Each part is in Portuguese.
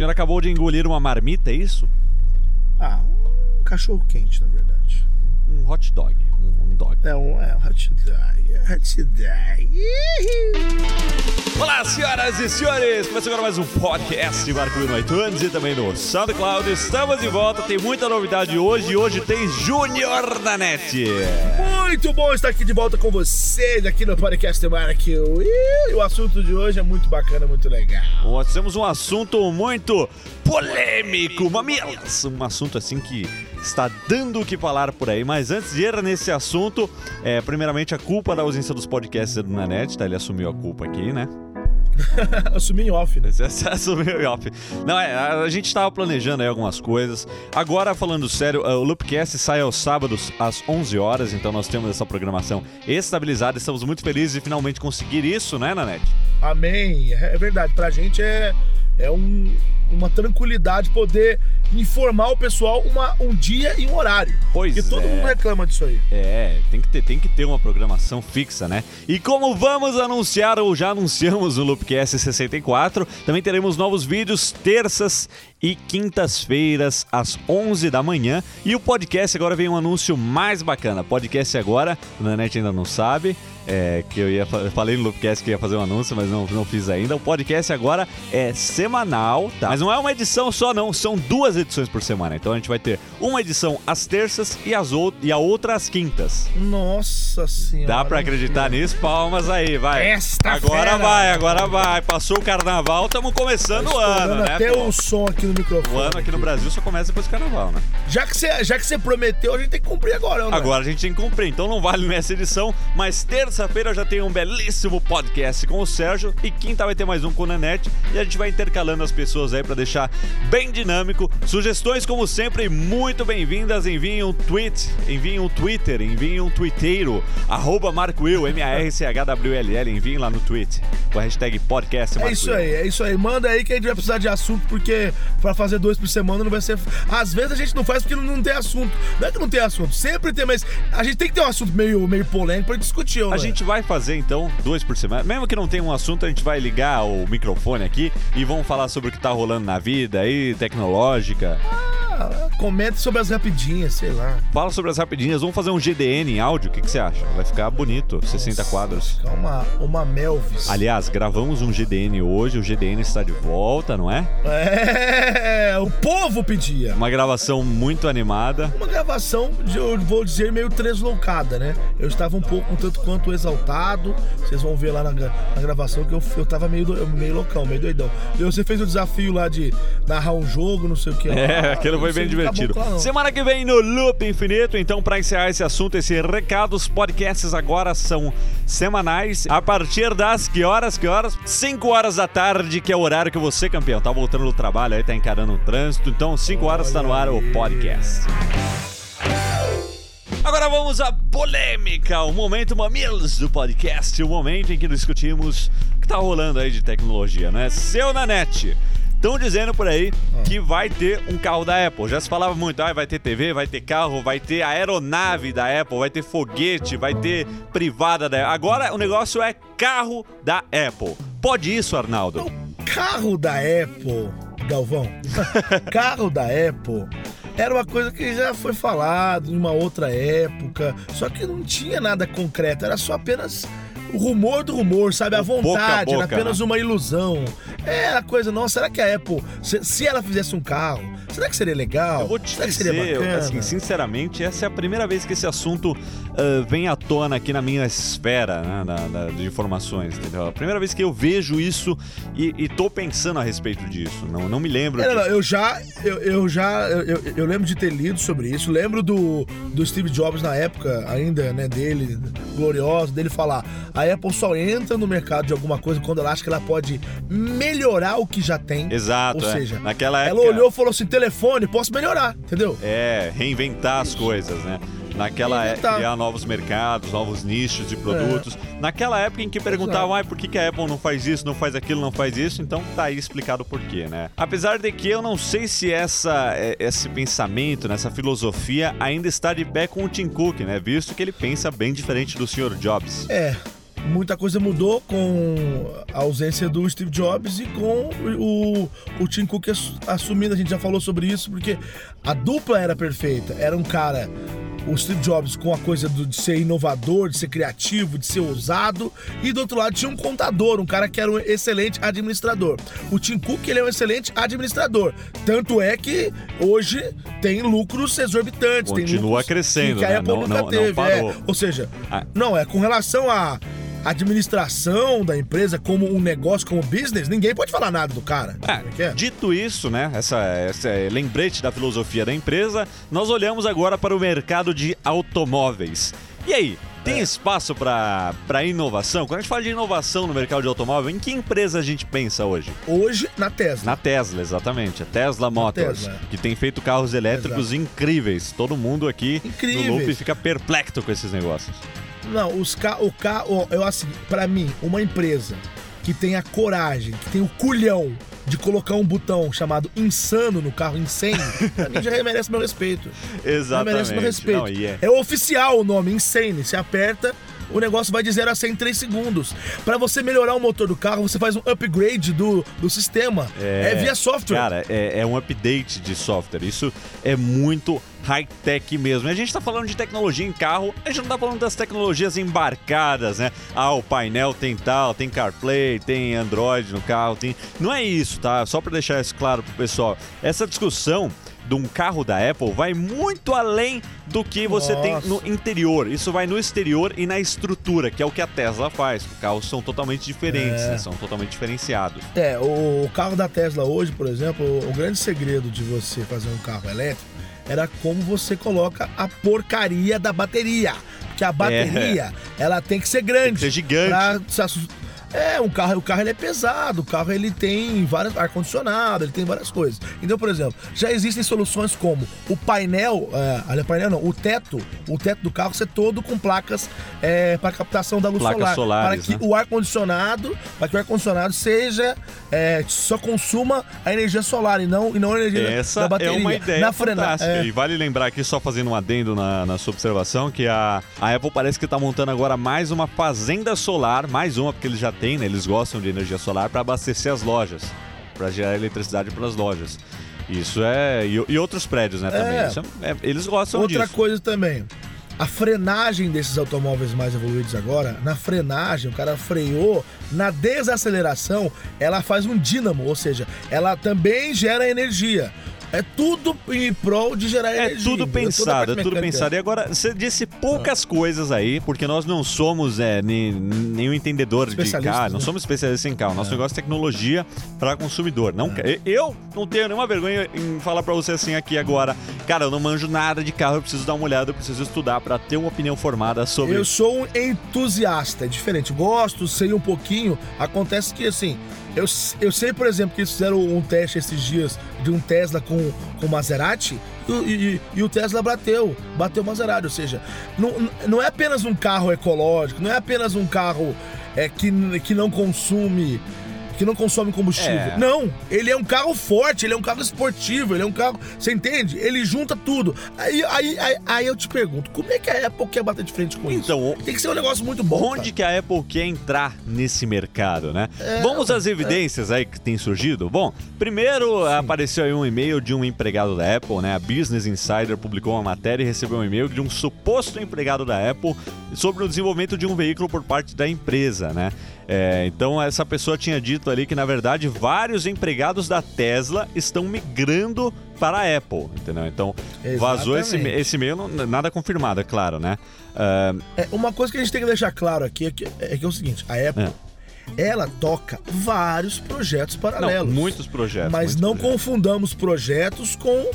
senhor acabou de engolir uma marmita, é isso? Ah, um cachorro quente, na verdade. Um hot dog. Um, um dog. É um, é um hot dog. é Hot dog. Olá, senhoras e senhores! Começa agora mais um podcast Marco no iTunes e também no SoundCloud. Estamos de volta, tem muita novidade hoje e hoje tem Júnior da NET. Muito bom estar aqui de volta com vocês aqui no podcast Marco. E o assunto de hoje é muito bacana, muito legal. Nós temos um assunto muito polêmico, mamilas. Um assunto assim que está dando o que falar por aí. Mas antes de ir nesse assunto, é, primeiramente a culpa da ausência dos podcasts do Nanete, tá? Ele assumiu a culpa aqui, né? Assumi em off, né? Assumiu em off. Não, é, a gente estava planejando aí algumas coisas. Agora, falando sério, o Loopcast sai aos sábados às 11 horas, então nós temos essa programação estabilizada. Estamos muito felizes de finalmente conseguir isso, né, Nanete? Amém. É verdade. Pra gente é, é um, uma tranquilidade poder informar o pessoal uma, um dia e um horário. Pois Porque todo é. mundo reclama disso aí. É, tem que, ter, tem que ter uma programação fixa, né? E como vamos anunciar, ou já anunciamos no Loopcast 64, também teremos novos vídeos terças e quintas-feiras, às 11 da manhã. E o podcast agora vem um anúncio mais bacana. Podcast agora, o Nanete ainda não sabe. É, que eu ia eu falei no Loopcast que ia fazer um anúncio, mas não, não fiz ainda. O podcast agora é semanal, tá? Mas não é uma edição só, não. São duas edições por semana. Então a gente vai ter uma edição às terças e, as e a outra às quintas. Nossa senhora. Dá pra acreditar nisso? Palmas aí, vai. Esta agora fera. vai, agora vai. Passou o carnaval, estamos começando o ano, né? até o som aqui no microfone. O ano aqui no Brasil só começa depois do carnaval, né? Já que você já que você prometeu, a gente tem que cumprir agora, né? Agora a gente tem que cumprir, então não vale nessa edição, mas terça-feira já tem um belíssimo podcast com o Sérgio e quinta vai ter mais um com o Nanete e a gente vai intercalando as pessoas aí pra deixar bem dinâmico. Sugestões, como sempre, muito bem-vindas. Enviem um tweet, enviem um Twitter, enviem um twitteiro, arroba Marco Will, M-A-R-C-H-W-L-L, enviem lá no tweet com a hashtag podcast É Marco isso Will. aí, é isso aí. Manda aí que a gente vai precisar de assunto, porque pra fazer dois por semana não vai ser. Às vezes a gente não faz porque não, não tem assunto. Não é que não tem assunto, sempre tem, mas a gente tem que ter um assunto meio, meio polêmico pra discutir, A né? gente vai fazer então dois por semana. Mesmo que não tenha um assunto, a gente vai ligar o microfone aqui e vamos falar sobre o que tá rolando na vida aí, tecnológica. Ah, comenta sobre as rapidinhas, sei lá. Fala sobre as rapidinhas. Vamos fazer um GDN em áudio. O que, que você acha? Vai ficar bonito, 60 quadros. Ficar uma, uma Melvis. Aliás, gravamos um GDN hoje. O GDN está de volta, não é? É, o povo pedia. Uma gravação muito animada. Uma gravação, de- eu vou dizer, meio tresloucada, né? Eu estava um pouco, um tanto quanto exaltado. Vocês vão ver lá na, na gravação que eu, eu tava meio, do- meio loucão, meio doidão. E você fez o desafio lá de narrar um jogo, não sei o que. É, aquilo foi bem divertido. Semana que vem no Loop Infinito. Então, para encerrar esse assunto, esse recado, os podcasts agora são semanais. A partir das que horas? Que horas? 5 horas da tarde, que é o horário que você, campeão, tá voltando do trabalho aí, tá encarando o trânsito. Então, 5 horas tá no ar o podcast. Agora vamos à polêmica, o momento mamilos do podcast, o momento em que discutimos o que tá rolando aí de tecnologia, né? Seu Nanete. Estão dizendo por aí que vai ter um carro da Apple. Já se falava muito, ah, vai ter TV, vai ter carro, vai ter aeronave da Apple, vai ter foguete, vai ter privada da Apple. Agora o negócio é carro da Apple. Pode isso, Arnaldo? Carro da Apple, Galvão. carro da Apple era uma coisa que já foi falado em uma outra época, só que não tinha nada concreto, era só apenas o rumor do rumor, sabe? A O boca a vontade, boca, apenas né? uma ilusão. Era coisa, nossa, será que a Apple, se, se ela fizesse um carro, será que seria legal? Eu vou te será que seria dizer, bacana? assim, sinceramente, essa é a primeira vez que esse assunto ah, vem à tona aqui na minha esfera né, da- da- de informações, entendeu? A primeira vez que eu vejo isso e, e tô pensando a respeito disso. Não, não me lembro. É, não, eu já, eu, eu já, eu, eu- lembro de ter lido sobre isso. Lembro do, do Steve Jobs na época, ainda, né, dele, glorioso, dele falar: a Apple só entra no mercado de alguma coisa quando ela acha que ela pode melhorar o que já tem. Exato, Ou é. seja, Naquela ela época. olhou e falou assim: telefone, posso melhorar, entendeu? É, reinventar as coisas, né? Naquela época, criar novos mercados, novos nichos de produtos. Naquela época em que perguntavam, ah, por que, que a Apple não faz isso, não faz aquilo, não faz isso, então tá aí explicado o porquê, né? Apesar de que eu não sei se essa, é, esse pensamento, né, essa filosofia ainda está de pé com o Tim Cook, né? Visto que ele pensa bem diferente do Sr. Jobs. É. muita coisa mudou com a ausência do Steve Jobs e com o, o Tim Cook assumindo. A gente já falou sobre isso, porque a dupla era perfeita. Era um cara o Steve Jobs com a coisa do, de ser inovador, de ser criativo, de ser ousado, e do outro lado tinha um contador, um cara que era um excelente administrador. O Tim Cook ele é um excelente administrador, tanto é que hoje tem lucros exorbitantes, continua lucros crescendo, que a né? Não, nunca não, teve. não é. Ou seja, ah. não é com relação a administração da empresa como um negócio, como business, ninguém pode falar nada do cara. É, é. Dito isso, né, essa, essa lembrete da filosofia da empresa, nós olhamos agora para o mercado de automóveis. E aí, tem é. espaço para inovação? Quando a gente fala de inovação no mercado de automóvel, em que empresa a gente pensa hoje? Hoje, na Tesla. Na Tesla, exatamente. A Tesla Motors, Tesla. que tem feito carros elétricos Exato. incríveis. Todo mundo aqui incríveis. no Loop fica perplexo com esses negócios. Não, os ca o carro, eu assim, para mim, uma empresa que tem a coragem, que tem o culhão de colocar um botão chamado insano no carro insane, pra mim já merece meu respeito. Exatamente. Já merece meu respeito. Não, yeah. É oficial o nome, insane. Você aperta, o negócio vai de 0 a 100 em 3 segundos. Para você melhorar o motor do carro, você faz um upgrade do, do sistema. É, é via software. Cara, é, é um update de software. Isso é muito high-tech mesmo. E a gente está falando de tecnologia em carro, a gente não está falando das tecnologias embarcadas, né? Ah, o painel tem tal, tem CarPlay, tem Android no carro, tem. Não é isso, tá? Só para deixar isso claro pro pessoal. Essa discussão de um carro da Apple vai muito além do que você Nossa. tem no interior. Isso vai no exterior e na estrutura, que é o que a Tesla faz. Os carros são totalmente diferentes, é. né? são totalmente diferenciados. É, o carro da Tesla hoje, por exemplo, o grande segredo de você fazer um carro elétrico era como você coloca a porcaria da bateria. Porque a bateria, é. ela tem que ser grande. Tem que ser gigante. Pra é, um carro, o carro ele é pesado, o carro ele tem vários ar-condicionado, ele tem várias coisas. Então, por exemplo, já existem soluções como o painel, é, olha, painel não, o teto, o teto do carro ser todo com placas é, para captação da luz placas solar. Solares, para que né? o ar-condicionado, para que o ar-condicionado seja, é, só consuma a energia solar e não, e não a energia Essa da bateria. é uma ideia na fantástica. É... E vale lembrar aqui, só fazendo um adendo na, na sua observação, que a, a Apple parece que está montando agora mais uma fazenda solar, mais uma, porque eles já tem, né? Eles gostam de energia solar para abastecer as lojas, para gerar eletricidade para as lojas. Isso é. E, e, outros prédios, né, também. É, é, eles gostam Outra disso. Outra coisa também. A frenagem desses automóveis mais evoluídos agora, na frenagem, o cara freou, na desaceleração, ela faz um dínamo, ou seja, ela também gera energia. É tudo em prol de gerar é energia. Tudo pensado, é tudo pensado. E agora, você disse poucas ah. coisas aí, porque nós não somos é, nem, nenhum entendedor de carro, né? não somos especialistas em carro. Nosso é. negócio é tecnologia para consumidor. Não, é. Eu não tenho nenhuma vergonha em falar para você assim aqui agora, cara, eu não manjo nada de carro, eu preciso dar uma olhada, eu preciso estudar para ter uma opinião formada sobre. Eu sou um entusiasta, é diferente. Gosto, sei um pouquinho. Acontece que assim, eu, eu sei, por exemplo, que eles fizeram um teste esses dias de um Tesla com, com Maserati e, e, e o Tesla bateu, bateu Maserati. Ou seja, não, não é apenas um carro ecológico, não é apenas um carro é, que, que não consome que não consome combustível. É. Não, ele é um carro forte, ele é um carro esportivo, ele é um carro. Você entende? Ele junta tudo. Aí, aí, aí, aí eu te pergunto, como é que a Apple quer bater de frente com então, isso? Tem que ser um negócio muito bom. Onde cara. que a Apple quer entrar nesse mercado, né? É, Vamos às evidências é. aí que tem surgido? Bom, primeiro Sim. apareceu aí um e-mail de um empregado da Apple, né? A Business Insider publicou uma matéria e recebeu um e-mail de um suposto empregado da Apple sobre o desenvolvimento de um veículo por parte da empresa, né? É, então essa pessoa tinha dito ali que na verdade vários empregados da Tesla estão migrando para a Apple, entendeu? Então Exatamente. vazou esse, esse e-mail, nada confirmado, é claro, né? Uh... É, uma coisa que a gente tem que deixar claro aqui é que é, que é o seguinte, a Apple é. ela toca vários projetos paralelos. Não, muitos projetos. Mas muitos não projetos. confundamos projetos com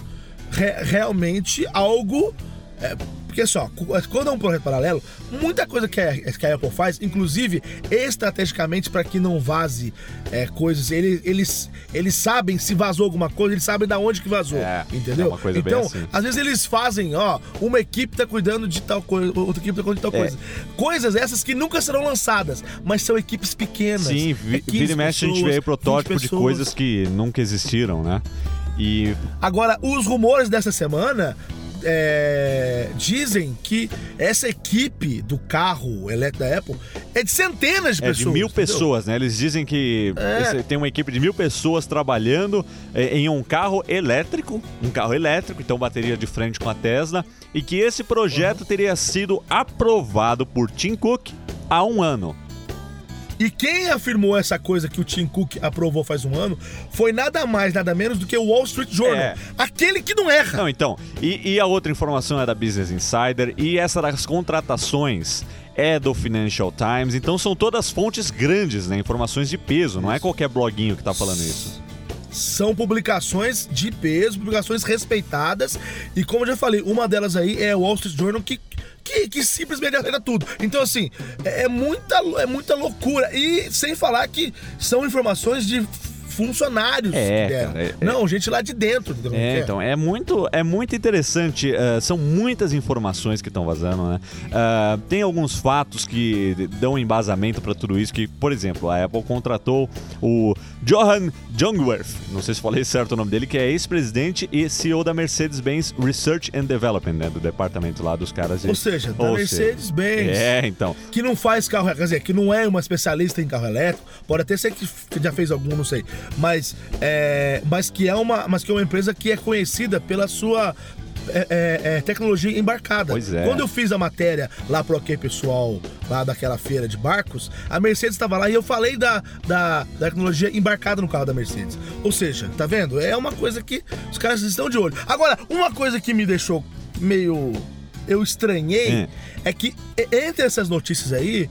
re realmente algo é, porque só, quando é um projeto paralelo, muita coisa que a, que a Apple faz, inclusive estrategicamente para que não vaze é, coisas, eles, eles, eles sabem se vazou alguma coisa, eles sabem da onde que vazou. É, entendeu? É então, assim. às vezes eles fazem, ó, uma equipe tá cuidando de tal coisa, outra equipe tá cuidando de tal é. coisa. Coisas essas que nunca serão lançadas, mas são equipes pequenas. Sim, vi, vira e mexe a gente vê aí protótipo de coisas que nunca existiram, né? E agora os rumores dessa semana é, dizem que essa equipe do carro elétrico da Apple é de centenas de É pessoas. de mil entendeu? pessoas, né? Eles dizem que É. tem uma equipe de mil pessoas trabalhando eh, em um carro elétrico, um carro elétrico, então bateria de frente com a Tesla, e que esse projeto Uhum. teria sido aprovado por Tim Cook há um ano. E quem afirmou essa coisa que o Tim Cook aprovou faz um ano foi nada mais, nada menos do que o Wall Street Journal. É. Aquele que não erra. Não, então, e, e a outra informação é da Business Insider, e essa das contratações é do Financial Times, então são todas fontes grandes, né? Informações de peso, não é qualquer bloguinho que tá falando isso. São publicações de peso, publicações respeitadas. E como eu já falei, uma delas aí é o Wall Street Journal que, que, que simplesmente aceita tudo. Então, assim, é, é muita, é muita loucura. E sem falar que são informações de funcionários É, que deram. cara, é- Não, gente lá de dentro. Que É, então, é muito, é muito interessante. eh, são muitas informações que estão vazando, né? Ah, tem alguns fatos que dão embasamento para tudo isso. Que, por exemplo, a Apple contratou o Johan Jungwirth, não sei se falei certo o nome dele, que é ex-presidente e CEO da Mercedes-Benz Research and Development, né? Do departamento lá dos caras de. Ou seja, da Mercedes-Benz. É, então. que não faz carro, quer dizer, que não é uma especialista em carro elétrico, pode até ser que já fez algum, não sei, mas é, mas que é uma, mas que é uma empresa que é conhecida pela sua é, é, é, tecnologia embarcada. Pois é. Quando eu fiz a matéria lá pro OK Pessoal, lá daquela feira de barcos, a Mercedes estava lá e eu falei da, da, da tecnologia embarcada no carro da Mercedes. Ou seja, tá vendo? É uma coisa que os caras estão de olho. Agora, uma coisa que me deixou meio. Eu estranhei Hum. é que entre essas notícias aí,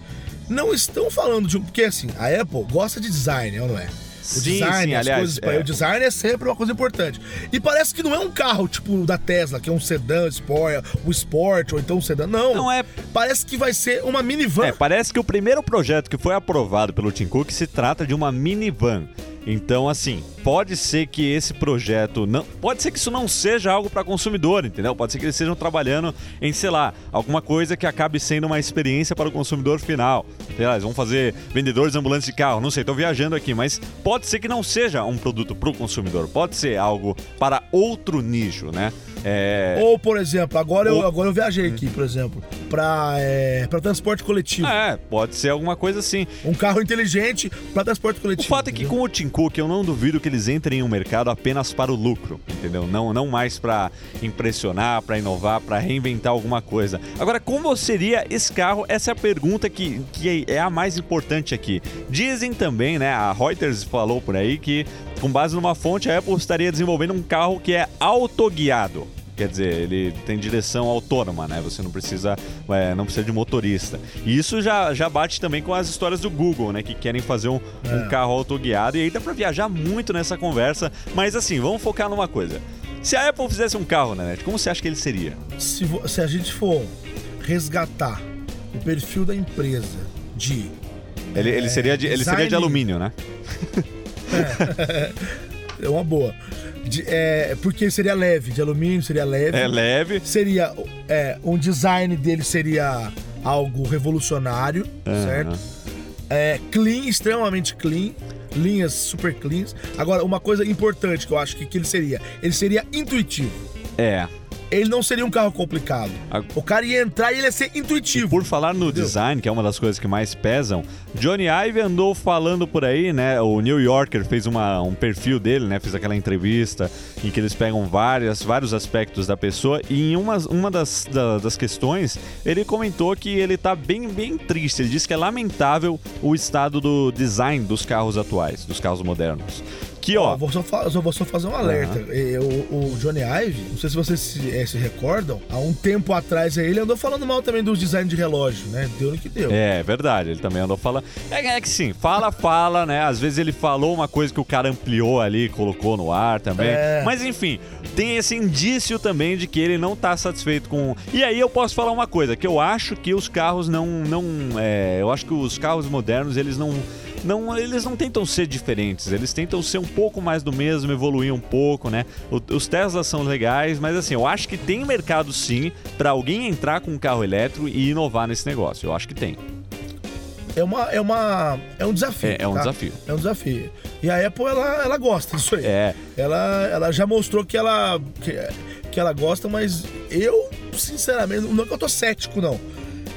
não estão falando de um. Porque assim, a Apple gosta de design, ou não é? O design, sim, as aliás, coisas, é. o design é sempre uma coisa importante. E parece que não é um carro tipo da Tesla, que é um sedã, Sport, o Sport, ou então um sedã. Não. Não é- Parece que vai ser uma minivan. É, parece que o primeiro projeto que foi aprovado pelo Tim Cook se trata de uma minivan. Então, assim, pode ser que esse projeto não, pode ser que isso não seja algo para consumidor, entendeu? Pode ser que eles estejam trabalhando em, sei lá, alguma coisa que acabe sendo uma experiência para o consumidor final. Sei lá, eles vão fazer vendedores ambulantes de carro, não sei, tô viajando aqui, mas pode ser que não seja um produto para o consumidor, pode ser algo para outro nicho, né? É, Ou, por exemplo, agora, eu, Ou- agora eu viajei aqui, por exemplo, para é, pra transporte coletivo. é, pode ser alguma coisa assim. Um carro inteligente para transporte O coletivo. fato é que entendeu? com o Tim Cook eu não duvido que eles entrem em um mercado apenas para o lucro, entendeu? Não, não mais para impressionar, para inovar, para reinventar alguma coisa. Agora, como seria esse carro? Essa é a pergunta que, que é a mais importante aqui. Dizem também, né? A Reuters falou por aí que, com base numa fonte, a Apple estaria desenvolvendo um carro que é autoguiado. Quer dizer, ele tem direção autônoma, né? Você não precisa, é, não precisa de motorista. E isso já, já bate também com as histórias do Google, né? Que querem fazer um, um É. carro autoguiado. E aí dá pra viajar muito nessa conversa. Mas assim, vamos focar numa coisa. Se a Apple fizesse um carro, né, Net, como você acha que ele seria? se, se a gente for resgatar o perfil da empresa de. Ele, ele seria, de, ele seria de alumínio, né? É uma boa. De- é, porque seria leve, de alumínio seria leve. É leve. Seria. É, um design dele seria algo revolucionário, certo? É, clean, extremamente clean. Linhas super cleans. Agora, uma coisa importante que eu acho que, que ele seria: ele seria intuitivo. É. Ele não seria um carro complicado. A- O cara ia entrar e ele ia ser intuitivo. Por falar no Entendeu? design, que é uma das coisas que mais pesam, Johnny Ive andou falando por aí, né? O New Yorker fez uma, um perfil dele, né? Fez aquela entrevista em que eles pegam várias, vários aspectos da pessoa e em uma, uma das, da- das questões ele comentou que ele tá bem, bem triste. Ele disse que é lamentável o estado do design dos carros atuais, dos carros modernos. Que, ó, Ó, vou, só eu vou só fazer um alerta. E O, o Johnny Ive, não sei se vocês se, eh, se recordam, há um tempo atrás aí, ele andou falando mal também dos designs de relógio, né? Deu no que deu. É, verdade, ele também andou falando. É, é que sim, fala, fala, né? Às vezes ele falou uma coisa que o cara ampliou ali, colocou no ar também. É. Mas enfim, tem esse indício também de que ele não tá satisfeito com. E aí eu posso falar uma coisa, que eu acho que os carros não. não é, eu acho que os carros modernos, eles não. Não, eles não tentam ser diferentes, eles tentam ser um pouco mais do mesmo, evoluir um pouco, né? O- os Teslas são legais, mas assim, eu acho que tem mercado sim pra alguém entrar com um carro elétrico e inovar nesse negócio. Eu acho que tem. É, uma, é, uma, é um desafio. É, é um tá? desafio. É um desafio. E a Apple, ela, ela gosta disso aí. É. Ela, ela já mostrou que ela. Que, que ela gosta, mas eu, sinceramente, não é que eu tô cético, não.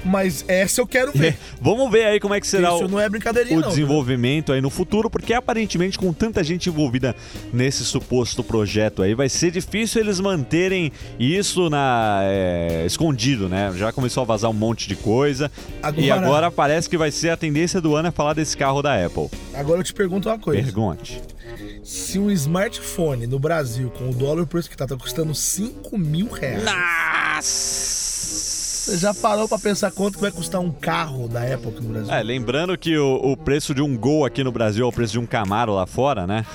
Mas essa eu quero ver. Vamos ver aí como é que será Isso o, não é brincadeirinha, o não. desenvolvimento aí no futuro, porque aparentemente com tanta gente envolvida nesse suposto projeto aí, vai ser difícil eles manterem isso na é, escondido, né? Já começou a vazar um monte de coisa e Agora- agora parece que vai ser a tendência do ano é falar desse carro da Apple. Agora eu te pergunto uma coisa. Pergunte. Se um smartphone no Brasil, com o dólar por isso que tá, tá custando 5 mil reais. Nossa! Você já parou pra pensar quanto vai custar um carro da aqui no Brasil? É, lembrando que o, o preço de um Gol aqui no Brasil é o preço de um Camaro lá fora, né?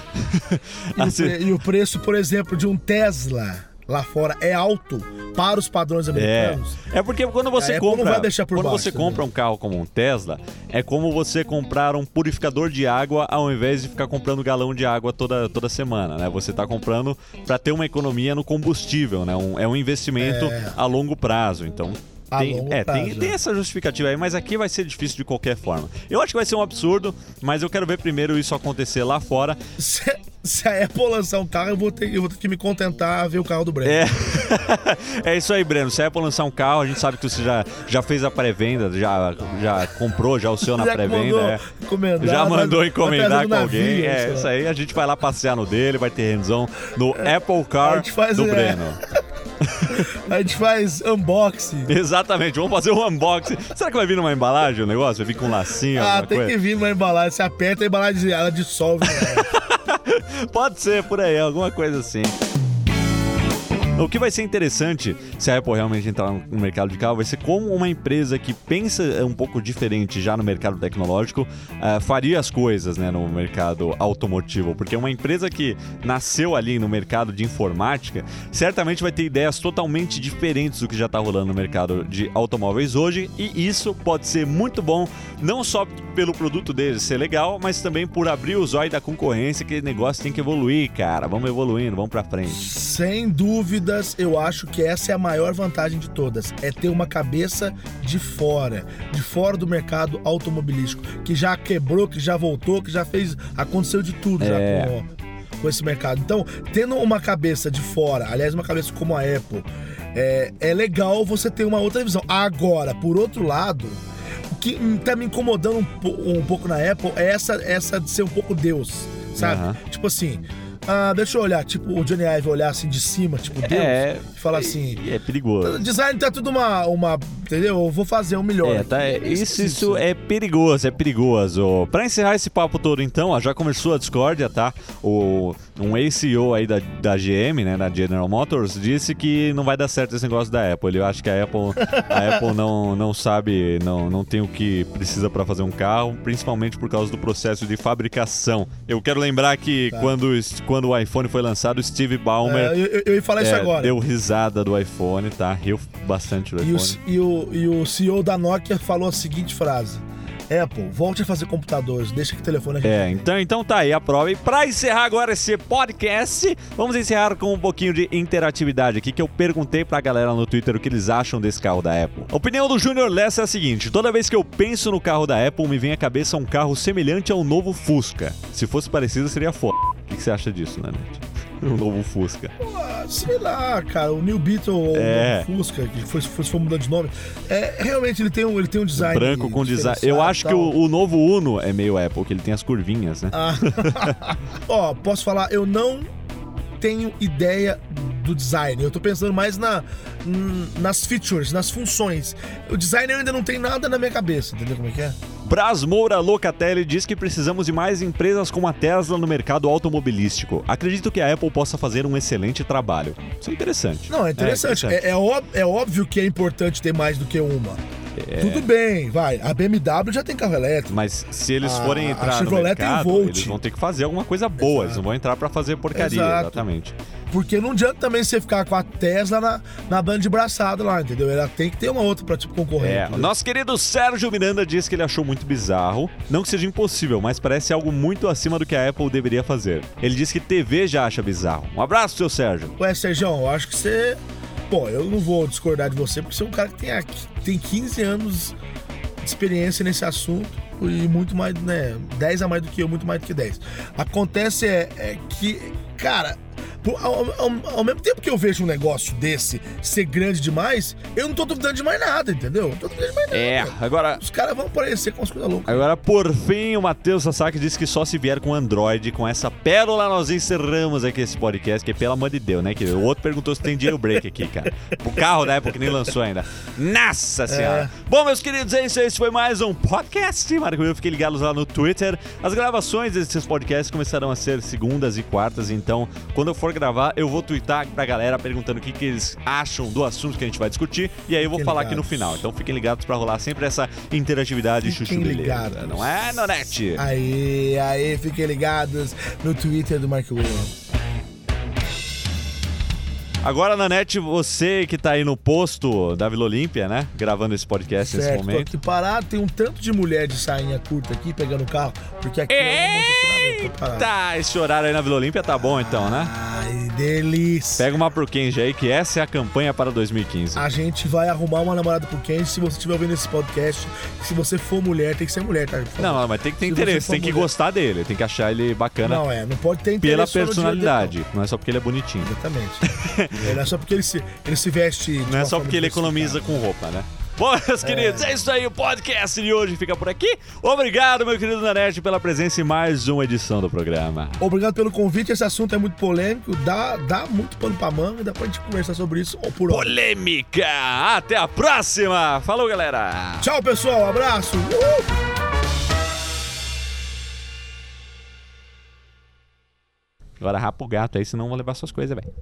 E, o Assim, pre- e o preço, por exemplo, de um Tesla lá fora é alto para os padrões É, americanos. é porque quando você não compra, quando baixo, você entendeu? compra um carro como um Tesla, é como você comprar um purificador de água ao invés de ficar comprando galão de água toda, toda semana, né? Você está comprando para ter uma economia no combustível, né? Um- é um investimento É. a longo prazo, então tem, longo é, tem, prazo, tem é. essa justificativa aí, mas aqui vai ser difícil de qualquer forma. Eu acho que vai ser um absurdo, mas eu quero ver primeiro isso acontecer lá fora. Se, se a Apple lançar um carro, eu vou ter, eu vou ter que me contentar a ver o carro do Breno. É. é isso aí, Breno. Se a Apple lançar um carro, a gente sabe que você já, já fez a pré-venda, já, já comprou já o seu na pré-venda. é. Já vai- mandou encomendar com alguém. navio, É, isso aí. A gente vai lá passear no dele, vai ter hands-on no Apple A Car do é. Breno. A gente faz unboxing. Exatamente, vamos fazer um unboxing. Será que vai vir numa embalagem o negócio? Vai vir com um lacinho, Ah, tem coisa? que vir numa embalagem. Você aperta a embalagem, ela dissolve. Pode ser por aí, alguma coisa assim. O que vai ser interessante se a Apple realmente entrar no mercado de carro vai ser como uma empresa que pensa um pouco diferente já no mercado tecnológico ah, faria as coisas né, no mercado automotivo. Porque uma empresa que nasceu ali no mercado de informática certamente vai ter ideias totalmente diferentes do que já está rolando no mercado de automóveis hoje. E isso pode ser muito bom, não só pelo produto deles ser legal, mas também por abrir os olhos da concorrência, que o negócio tem que evoluir, cara. Vamos evoluindo, vamos pra frente. Sem eu acho que essa é a maior vantagem de todas. É ter uma cabeça de fora, de fora do mercado automobilístico, que já quebrou, que já voltou, que já fez. Aconteceu de tudo já É. com, com esse mercado. Então, tendo uma cabeça de fora, aliás, uma cabeça como a Apple, é, é legal você ter uma outra visão. Agora, por outro lado. O que tá me incomodando um, um pouco na Apple é essa, essa de ser um pouco Deus, sabe? Aham. Tipo assim, ah, deixa eu olhar, tipo, o Johnny Ive olhar assim de cima, tipo, Deus, É. e falar assim. E é perigoso. Design tá tudo uma, uma. Entendeu? Eu vou fazer o melhor. É, tá, é- isso, isso é perigoso, é perigoso. Pra encerrar esse papo todo, então, ó, já começou a discórdia, tá? O, um ex-CEO aí da, da GM, né, da General Motors, disse que não vai dar certo esse negócio da Apple. Ele acha que a Apple, a Apple não, não sabe, não, não tem o que precisa pra fazer um carro, principalmente por causa do processo de fabricação. Eu quero lembrar que Tá. quando, quando o iPhone foi lançado, o Steve Ballmer É, eu, eu- ia falar isso é, agora. deu risada do iPhone, tá? Riu bastante do E, o, iPhone. e, o, e o CEO da Nokia falou a seguinte frase: Apple, volte a fazer computadores, deixa que o telefone É, tem." então, então tá aí a prova. E pra encerrar agora esse podcast, vamos encerrar com um pouquinho de interatividade aqui, que eu perguntei pra galera no Twitter o que eles acham desse carro da Apple. A opinião do Junior Lessa é a seguinte: toda vez que eu penso no carro da Apple, me vem à cabeça um carro semelhante ao novo Fusca. Se fosse parecido, seria foda. O que você acha disso, né? O novo Fusca. Sei lá, cara, o New Beetle ou É. o Fusca, que foi, foi, foi mudando de nome. É, realmente ele tem um, ele tem um design. Branco com design. Eu acho que o, o novo Uno é meio Apple, que ele tem as curvinhas, né? Ah, Ó, posso falar, eu não tenho ideia do design. Eu tô pensando mais na, nas features, nas funções. O design eu ainda não tem nada na minha cabeça, entendeu como é que é? Bras Moura Locatelli diz que precisamos de mais empresas como a Tesla no mercado automobilístico. Acredito que a Apple possa fazer um excelente trabalho. Isso é interessante. Não, é interessante. interessante. É, é ób- é óbvio que é importante ter mais do que uma. Tudo bem, vai. A BMW já tem carro elétrico. Mas se eles A- forem a entrar no Chevrolet tem mercado, Volt. eles vão ter que fazer alguma coisa boa. Eles não vão entrar pra fazer porcaria, Exato. exatamente. Porque não adianta também você ficar com a Tesla na, na banda de braçada lá, entendeu? Ela tem que ter uma outra pra tipo concorrer. É, o nosso querido Sérgio Miranda diz que ele achou muito bizarro. Não que seja impossível, mas parece algo muito acima do que a Apple deveria fazer. Ele diz que TV já acha bizarro. Um abraço, seu Sérgio. Ué, Sérgio, eu acho que você. Pô, eu não vou discordar de você, porque você é um cara que tem, aqui- tem 15 anos de experiência nesse assunto e muito mais, né? 10 a mais do que eu, muito mais do que 10. Acontece é, é que, cara, Ao, ao, ao, mesmo tempo que eu vejo um negócio desse ser grande demais, eu não tô duvidando de mais nada, entendeu? Não tô duvidando de mais nada. É, agora. Os caras vão aparecer com as coisas loucas. Agora, por fim, o Matheus Sasaki disse que só se vier com Android, com essa pérola, nós encerramos aqui esse podcast, que pelo amor de Deus, né? Que o outro perguntou se tem jailbreak aqui, cara. O carro da época que nem lançou ainda. Nossa senhora! É. Bom, meus queridos, é isso aí. Esse foi mais um podcast. Marco eu fiquei ligados lá no Twitter. As gravações desses podcasts começarão a ser segundas e quartas, então quando eu for gravar, eu vou twittar pra galera perguntando o que, que eles acham do assunto que a gente vai discutir, e aí eu vou fiquem falar ligados. aqui no final. Então fiquem ligados pra rolar sempre essa interatividade chuchu beleza. Não é, Nonete? Aí, aí, fiquem ligados no Twitter do Mark Williams. Agora, Nanete, você que tá aí no posto da Vila Olímpia, né? Gravando esse podcast certo, nesse momento. Tô aqui parado, tem um tanto de mulher de sainha curta aqui pegando o carro, porque aqui Eita, esse horário aí na Vila Olímpia tá bom então, né? Ai, delícia. Pega uma pro Kenji aí, que essa é a campanha para 2015. A gente vai arrumar uma namorada pro Kenji se você estiver ouvindo esse podcast. Se você for mulher, tem que ser mulher, tá? Não, mas tem que ter se interesse, tem mulher. que gostar dele, tem que achar ele bacana. Não, é, não pode ter interesse. Pela personalidade, não é só porque ele é bonitinho. Exatamente. é, não é só porque ele se, ele se veste. Não é só porque ele economiza com roupa, né? Bom, meus queridos, é. é isso aí. O podcast de hoje fica por aqui. Obrigado, meu querido Nanete, pela presença em mais uma edição do programa. Obrigado pelo convite. Esse assunto é muito polêmico, dá, dá muito pano pra manga. Dá pra gente conversar sobre isso ou por Polêmica! Até a próxima! Falou, galera! Tchau, pessoal. abraço. Uhul. Agora rapa o gato aí, senão vão levar suas coisas, velho.